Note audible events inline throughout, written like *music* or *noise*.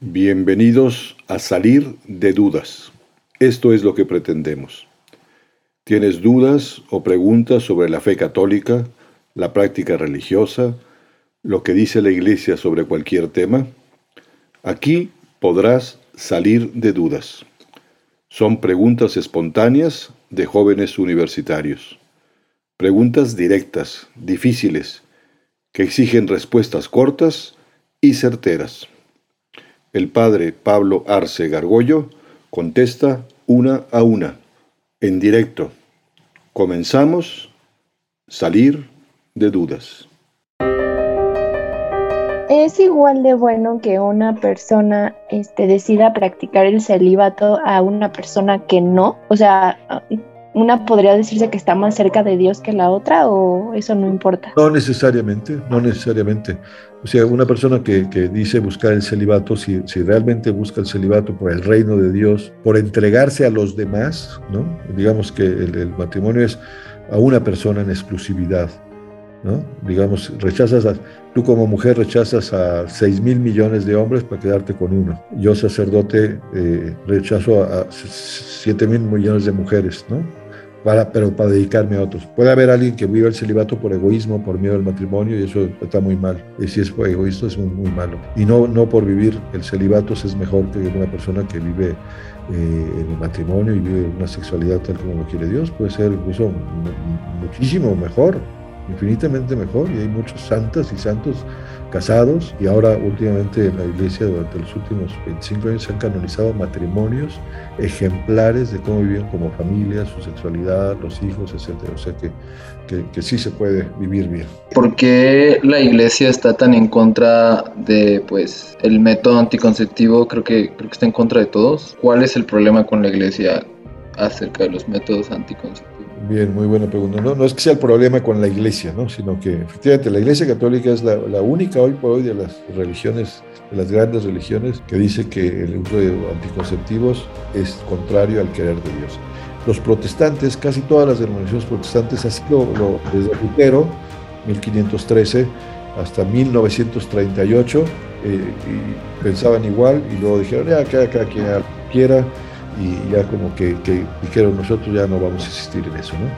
Bienvenidos a Salir de Dudas. Esto es lo que pretendemos. ¿Tienes dudas o preguntas sobre la fe católica, la práctica religiosa, lo que dice la Iglesia sobre cualquier tema? Aquí podrás salir de dudas. Son preguntas espontáneas de jóvenes universitarios. Preguntas directas, difíciles, que exigen respuestas cortas y certeras. El padre Pablo Arce Gargollo contesta una a una, en directo. Comenzamos, salir de dudas. ¿Es igual de bueno que una persona este, decida practicar el celibato a una persona que no? O sea, una podría decirse que está más cerca de Dios que la otra o eso no importa? No necesariamente, no necesariamente. O sea, una persona que, que dice buscar el celibato, si, si, realmente busca el celibato por el reino de Dios, por entregarse a los demás, ¿no? Digamos que el, el matrimonio es a una persona en exclusividad, ¿no? Digamos, rechazas, a, tú como mujer rechazas a 6 mil millones de hombres para quedarte con uno. Yo sacerdote eh, rechazo a, a 7 mil millones de mujeres, ¿no? Para, pero para dedicarme a otros. Puede haber alguien que viva el celibato por egoísmo, por miedo al matrimonio, y eso está muy mal. Y si es por egoísta, es muy, muy malo. Y no, no por vivir el celibato es mejor que una persona que vive eh, en el matrimonio y vive una sexualidad tal como lo quiere Dios. Puede ser incluso muchísimo mejor, infinitamente mejor. Y hay muchos santas y santos casados y ahora últimamente en la iglesia durante los últimos 25 años se han canonizado matrimonios ejemplares de cómo viven como familia, su sexualidad, los hijos, etc. O sea que, que, que, sí se puede vivir bien. ¿Por qué la iglesia está tan en contra de pues el método anticonceptivo? Creo que, creo que está en contra de todos. ¿Cuál es el problema con la iglesia acerca de los métodos anticonceptivos? Bien, muy buena pregunta. No, no es que sea el problema con la iglesia, ¿no? sino que efectivamente la iglesia católica es la, la, única hoy por hoy de las religiones, de las grandes religiones, que dice que el uso de anticonceptivos es contrario al querer de Dios. Los protestantes, casi todas las denominaciones protestantes, así lo, desde Lutero, 1513, hasta 1938, eh, y pensaban igual y luego dijeron, ya, cada, cada quien quiera y ya como que, que, dijeron nosotros ya no vamos a insistir en eso. ¿no?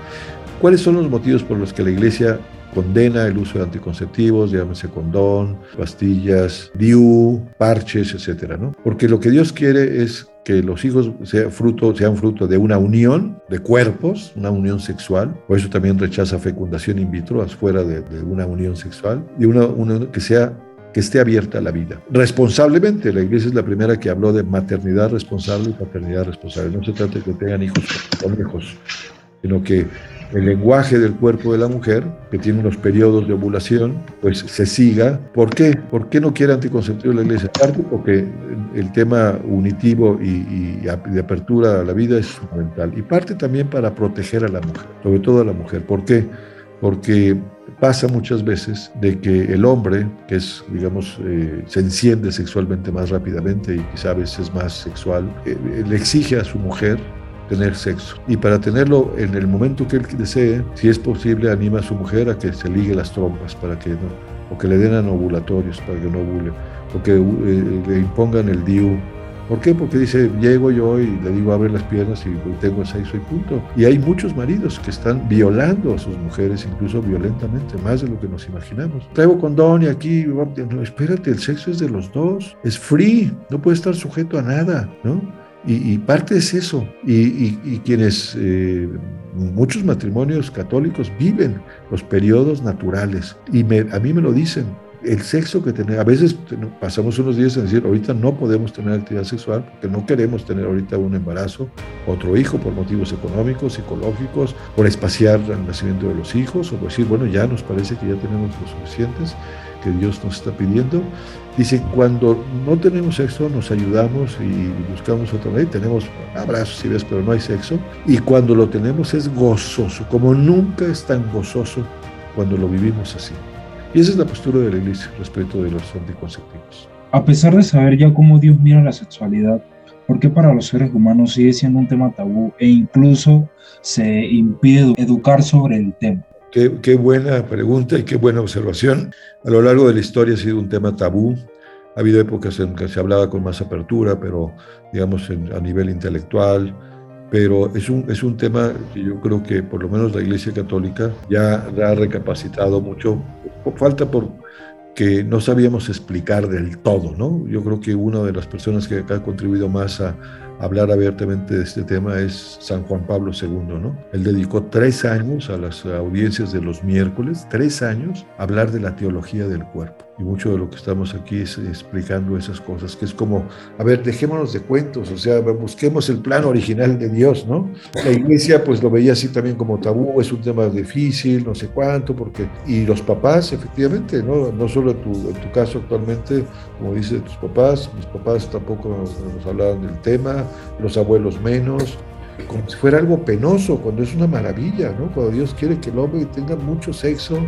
¿Cuáles son los motivos por los que la Iglesia condena el uso de anticonceptivos, llámese condón, pastillas, DIU, parches, etcétera, ¿no? Porque lo que Dios quiere es que los hijos sean fruto, sean fruto de una unión de cuerpos, una unión sexual, por eso también rechaza fecundación in vitro, afuera de, de una unión sexual, y una, una que sea que esté abierta a la vida. Responsablemente, la iglesia es la primera que habló de maternidad responsable y paternidad responsable. No se trata de que tengan hijos con hijos, sino que el lenguaje del cuerpo de la mujer, que tiene unos periodos de ovulación, pues se siga. ¿Por qué? ¿Por qué no quiere anticonceptivo la iglesia? Parte porque el tema unitivo y, y, de apertura a la vida es fundamental. Y parte también para proteger a la mujer, sobre todo a la mujer. ¿Por qué? Porque pasa muchas veces de que el hombre, que es, digamos, eh, se enciende sexualmente más rápidamente y quizá a veces más sexual, eh, le exige a su mujer tener sexo. Y para tenerlo en el momento que él desee, si es posible, anima a su mujer a que se ligue las trompas para que no, o que le den anovulatorios para que no ovule, o que eh, le impongan el DIU ¿Por qué? Porque dice, llego yo y le digo, abre las piernas y tengo el sexo y punto. Y hay muchos maridos que están violando a sus mujeres, incluso violentamente, más de lo que nos imaginamos. Traigo condón y aquí, no, espérate, el sexo es de los dos, es free, no puede estar sujeto a nada, ¿no? Y, y parte es eso. Y, y, y quienes, eh, muchos matrimonios católicos viven los periodos naturales. Y me, a mí me lo dicen, el sexo que tenemos, a veces pasamos unos días en decir, ahorita no podemos tener actividad sexual porque no queremos tener ahorita un embarazo, otro hijo por motivos económicos, psicológicos, por espaciar el nacimiento de los hijos, o decir, bueno, ya nos parece que ya tenemos los suficientes que Dios nos está pidiendo. Dice, cuando no tenemos sexo, nos ayudamos y buscamos otra vez, tenemos abrazos y ves, pero no hay sexo. Y cuando lo tenemos es gozoso, como nunca es tan gozoso cuando lo vivimos así. Y esa es la postura de la Iglesia respecto de los anticonceptivos. A pesar de saber ya cómo Dios mira la sexualidad, ¿por qué para los seres humanos sigue siendo un tema tabú e incluso se impide educar sobre el tema? Qué, qué, buena pregunta y qué buena observación. A lo largo de la historia ha sido un tema tabú. Ha habido épocas en que se hablaba con más apertura, pero digamos a nivel intelectual, pero es un, es un tema que yo creo que por lo menos la Iglesia Católica ya ha recapacitado mucho. Falta por que no sabíamos explicar del todo, ¿no? Yo creo que una de las personas que ha contribuido más a hablar abiertamente de este tema es San Juan Pablo II, ¿no? Él dedicó tres años a las audiencias de los miércoles, tres años, a hablar de la teología del cuerpo y mucho de lo que estamos aquí es explicando esas cosas, que es como, a ver, dejémonos de cuentos, o sea, busquemos el plan original de Dios, ¿no? La iglesia pues lo veía así también como tabú, es un tema difícil, no sé cuánto, porque, y los papás, efectivamente, ¿no? No solo tu, en tu caso actualmente, como dice tus papás, mis papás tampoco nos hablaban del tema, los abuelos menos, como si fuera algo penoso, cuando es una maravilla, ¿no? Cuando Dios quiere que el hombre tenga mucho sexo,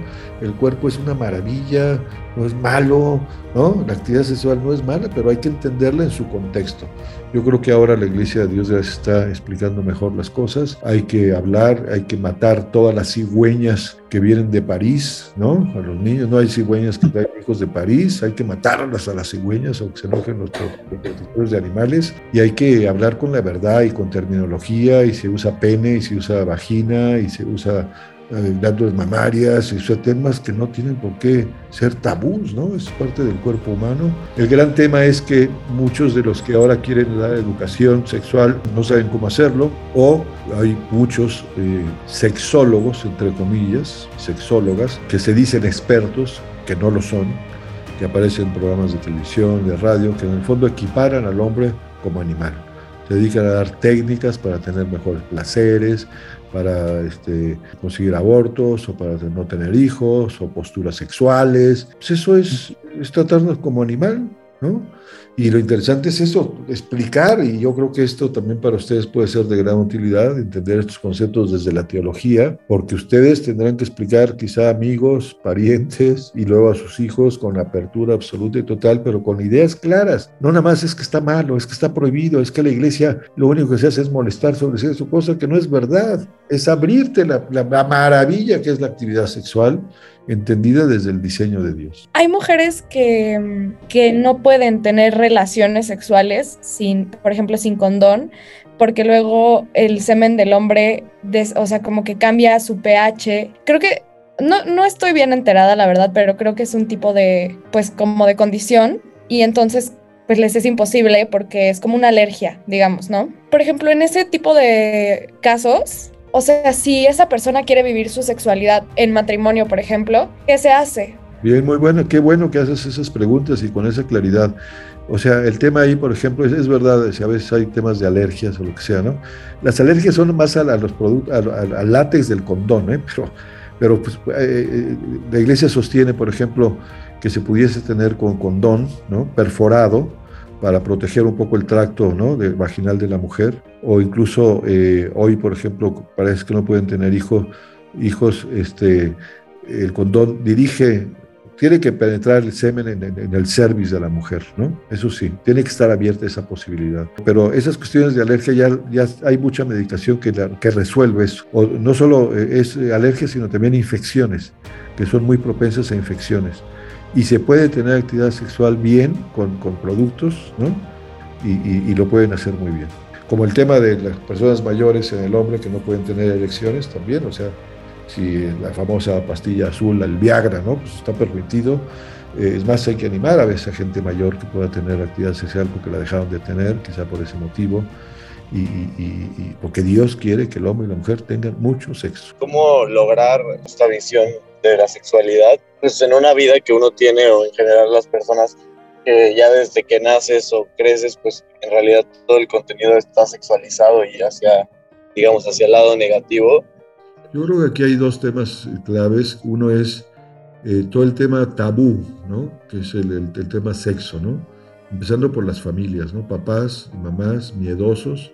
el cuerpo es una maravilla, no es malo, ¿no? La actividad sexual no es mala, pero hay que entenderla en su contexto. Yo creo que ahora la Iglesia de Dios ya se está explicando mejor las cosas. Hay que hablar, hay que matar todas las cigüeñas que vienen de París, ¿no? A los niños, no hay cigüeñas que traigan hijos de París, hay que matarlas a las cigüeñas, aunque se enojen los protectores de animales, y hay que hablar con la verdad y con terminología, y se usa pene, y se usa vagina, y se usa glándulas mamarias, temas que no tienen por qué ser tabús, ¿no? Es parte del cuerpo humano. El gran tema es que muchos de los que ahora quieren dar educación sexual no saben cómo hacerlo, o hay muchos eh, sexólogos, entre comillas, sexólogas, que se dicen expertos, que no lo son, que aparecen en programas de televisión, de radio, que en el fondo equiparan al hombre como animal. Se dedican a dar técnicas para tener mejores placeres, para este, conseguir abortos o para no tener hijos o posturas sexuales. Pues eso es, es tratarnos como animal, Y lo interesante es eso, explicar, y yo creo que esto también para ustedes puede ser de gran utilidad, entender estos conceptos desde la teología, porque ustedes tendrán que explicar quizá amigos, parientes y luego a sus hijos con apertura absoluta y total, pero con ideas claras. No nada más es que está malo, es que está prohibido, es que la iglesia lo único que se hace es molestar sobre eso, cosa que no es verdad, es abrirte la, la maravilla que es la actividad sexual entendida desde el diseño de Dios. Hay mujeres que, que no pueden tener relaciones sexuales sin, por ejemplo, sin condón, porque luego el semen del hombre, o sea, como que cambia su pH. Creo que no, no estoy bien enterada, la verdad, pero creo que es un tipo de, pues como de condición y entonces pues les es imposible porque es como una alergia, digamos, ¿no? Por ejemplo, en ese tipo de casos, o sea, si esa persona quiere vivir su sexualidad en matrimonio, por ejemplo, ¿qué se hace? Bien, muy bueno, qué bueno que haces esas preguntas y con esa claridad. O sea, el tema ahí, por ejemplo, es, verdad, si a veces hay temas de alergias o lo que sea, ¿no? Las alergias son más a, los productos, al látex del condón, ¿eh? Pero, pero pues, eh, eh, la iglesia sostiene, por ejemplo, que se pudiese tener con condón, ¿no? Perforado, para proteger un poco el tracto ¿no? de, vaginal de la mujer, o incluso eh, hoy, por ejemplo, parece que no pueden tener hijos, hijos este, el condón dirige, tiene que penetrar el semen en, el cervix de la mujer, ¿no? Eso sí, tiene que estar abierta esa posibilidad. Pero esas cuestiones de alergia ya, ya hay mucha medicación que, que resuelve eso. O no solo eh, es alergia, sino también infecciones, que son muy propensas a infecciones y se puede tener actividad sexual bien con, con productos, ¿no? Y, lo pueden hacer muy bien. Como el tema de las personas mayores en el hombre que no pueden tener erecciones también, o sea, si la famosa pastilla azul, el Viagra, ¿no? Pues está permitido. Eh, es más, hay que animar a veces gente mayor que pueda tener actividad sexual porque la dejaron de tener, quizá por ese motivo. Y, porque Dios quiere que el hombre y la mujer tengan mucho sexo. ¿Cómo lograr esta visión de la sexualidad, pues en una vida que uno tiene o en general las personas que ya desde que naces o creces, pues en realidad todo el contenido está sexualizado y hacia, digamos, hacia el lado negativo. Yo creo que aquí hay dos temas claves. Uno es eh, todo el tema tabú, ¿no? Que es el, el, el, tema sexo, ¿no? Empezando por las familias, ¿no? Papás y mamás miedosos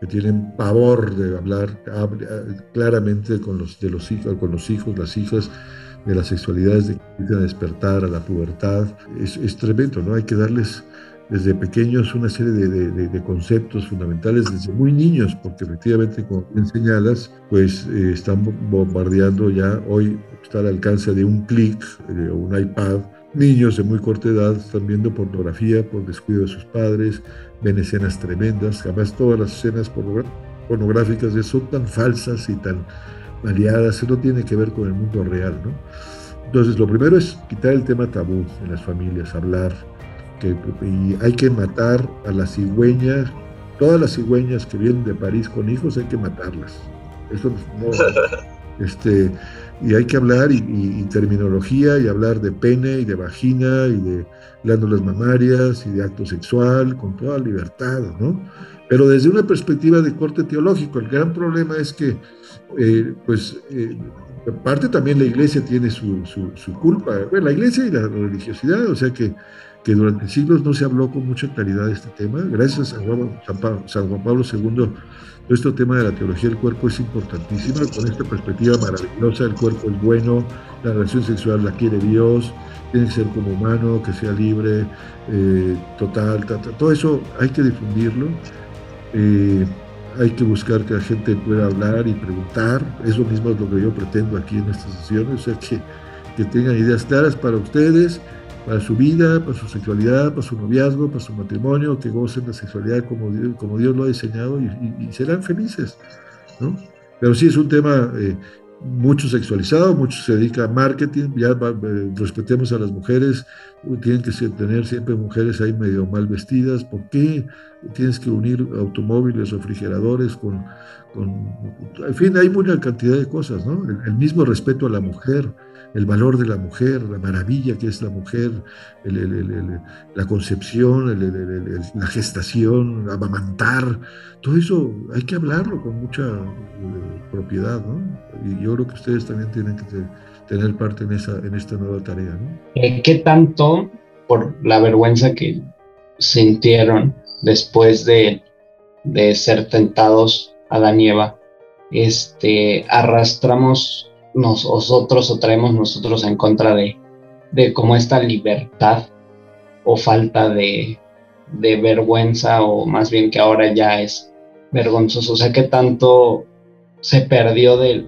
que tienen pavor de hablar claramente con los, de los hijos, con los hijos, las hijas, de las sexualidades, de a despertar a la pubertad. Es, es, tremendo, ¿no? Hay que darles desde pequeños una serie de, de, de, conceptos fundamentales desde muy niños, porque efectivamente, como bien señalas, pues eh, están bombardeando ya, hoy está al alcance de un clic, de un iPad, niños de muy corta edad están viendo pornografía por descuido de sus padres, ven escenas tremendas, además todas las escenas pornográficas son tan falsas y tan variadas, eso no tiene que ver con el mundo real, ¿no? Entonces, lo primero es quitar el tema tabú en las familias, hablar, que y hay que matar a las cigüeñas, todas las cigüeñas que vienen de París con hijos hay que matarlas. Eso no, *laughs* este, y hay que hablar y, terminología y hablar de pene y de vagina y de glándulas mamarias y de acto sexual con toda libertad, ¿no? Pero desde una perspectiva de corte teológico, el gran problema es que, eh, pues, eh, parte también la iglesia tiene su, su, culpa, bueno, la iglesia y la religiosidad, o sea que, que durante siglos no se habló con mucha claridad de este tema. Gracias a San Juan Pablo II este tema de la teología del cuerpo es importantísimo, con esta perspectiva maravillosa, el cuerpo es bueno, la relación sexual la quiere Dios, tiene que ser como humano, que sea libre, eh, total, todo eso hay que difundirlo, eh, hay que buscar que la gente pueda hablar y preguntar, eso mismo es lo que yo pretendo aquí en estas sesiones, o sea, que, que tengan ideas claras para ustedes, para su vida, para su sexualidad, para su noviazgo, para su matrimonio, que gocen la sexualidad como Dios, como Dios lo ha diseñado y, serán felices, ¿no? Pero sí es un tema eh, mucho sexualizado, mucho se dedica a marketing, ya eh, respetemos a las mujeres, tienen que tener siempre mujeres ahí medio mal vestidas, ¿por qué tienes que unir automóviles, refrigeradores con, con en fin, hay una cantidad de cosas, ¿no? el mismo respeto a la mujer, el valor de la mujer, la maravilla que es la mujer, la concepción, la gestación, amamantar, todo eso hay que hablarlo con mucha eh, propiedad, ¿no? Y yo creo que ustedes también tienen que tener parte en, esa, en esta nueva tarea, ¿no? Eh, ¿Qué tanto por la vergüenza que sintieron después de, de ser tentados a la nieva, este, arrastramos nosotros o traemos nosotros en contra de, de como esta libertad o falta de, de vergüenza o más bien que ahora ya es vergonzoso. O sea, que tanto se perdió de,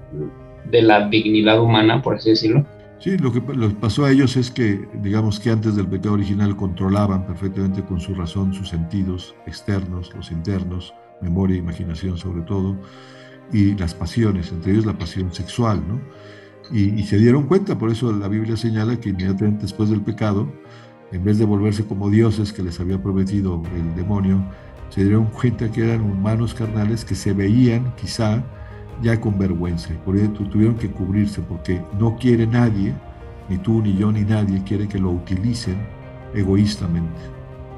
de la dignidad humana, por así decirlo. Sí, lo que, lo pasó a ellos es que, digamos que antes del pecado original controlaban perfectamente con su razón sus sentidos externos, los internos, memoria, imaginación sobre todo, y las pasiones, entre ellos la pasión sexual, ¿no? Y, se dieron cuenta, por eso la Biblia señala que inmediatamente después del pecado, en vez de volverse como dioses que les había prometido el demonio, se dieron cuenta que eran humanos carnales que se veían quizá ya con vergüenza. Por eso tuvieron que cubrirse porque no quiere nadie, ni tú, ni yo, ni nadie quiere que lo utilicen egoístamente.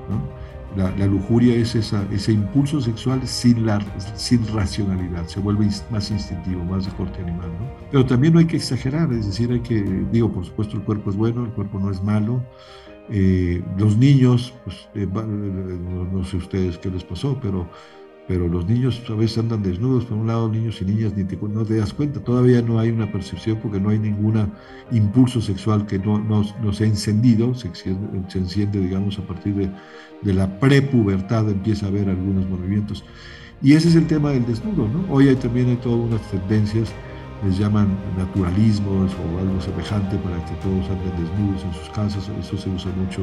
¿no? La, lujuria es ese impulso sexual sin, sin racionalidad, se vuelve más instintivo, más de corte animal. ¿no? Pero también no hay que exagerar, es decir, hay que, digo, por supuesto el cuerpo es bueno, el cuerpo no es malo. Eh, los niños, pues, eh, no, no, sé ustedes qué les pasó, pero pero los niños a veces andan desnudos, por un lado niños y niñas ni te, no te das cuenta, todavía no hay una percepción porque no hay ningún impulso sexual que no, no, se ha encendido, se, se, enciende digamos a partir de, de la prepubertad empieza a haber algunos movimientos. Y ese es el tema del desnudo, ¿no? Hoy hay, también hay todas unas tendencias, les llaman naturalismos o algo semejante para que todos anden desnudos en sus casas, eso se usa mucho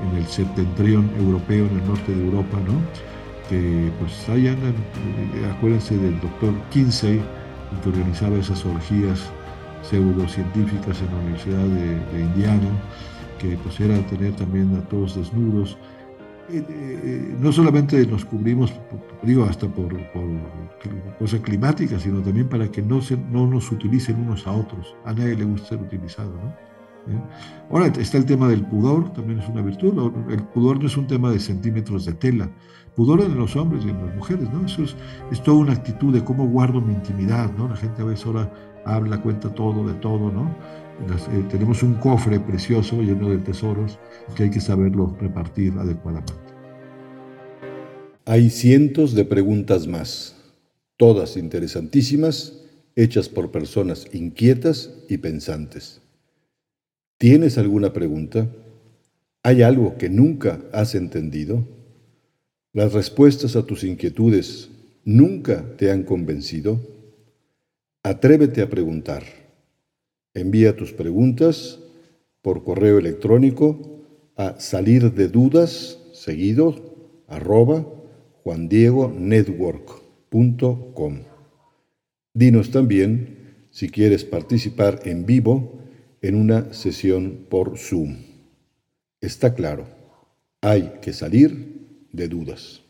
en el septentrión europeo, en el norte de Europa, ¿no? Que pues ahí andan, eh, acuérdense del doctor Kinsey, que organizaba esas orgías pseudocientíficas en la Universidad de, Indiana, que pues era tener también a todos desnudos. Eh, eh, no solamente nos cubrimos, digo, hasta por, por cosas climáticas, sino también para que no, se, no nos utilicen unos a otros. A nadie le gusta ser utilizado, ¿no? Ahora está el tema del pudor, también es una virtud. El pudor no es un tema de centímetros de tela, pudor en los hombres y en las mujeres, ¿no? Eso es, es toda una actitud de cómo guardo mi intimidad, ¿no? La gente a veces ahora habla, cuenta todo de todo, ¿no? Eh, tenemos un cofre precioso lleno de tesoros que hay que saberlo repartir adecuadamente. Hay cientos de preguntas más, todas interesantísimas, hechas por personas inquietas y pensantes. ¿Tienes alguna pregunta? ¿Hay algo que nunca has entendido? ¿Las respuestas a tus inquietudes nunca te han convencido? Atrévete a preguntar. Envía tus preguntas por correo electrónico a salir de dudas seguido arroba juandiegonetwork.com. Dinos también si quieres participar en vivo en una sesión por Zoom. Está claro, hay que salir de dudas.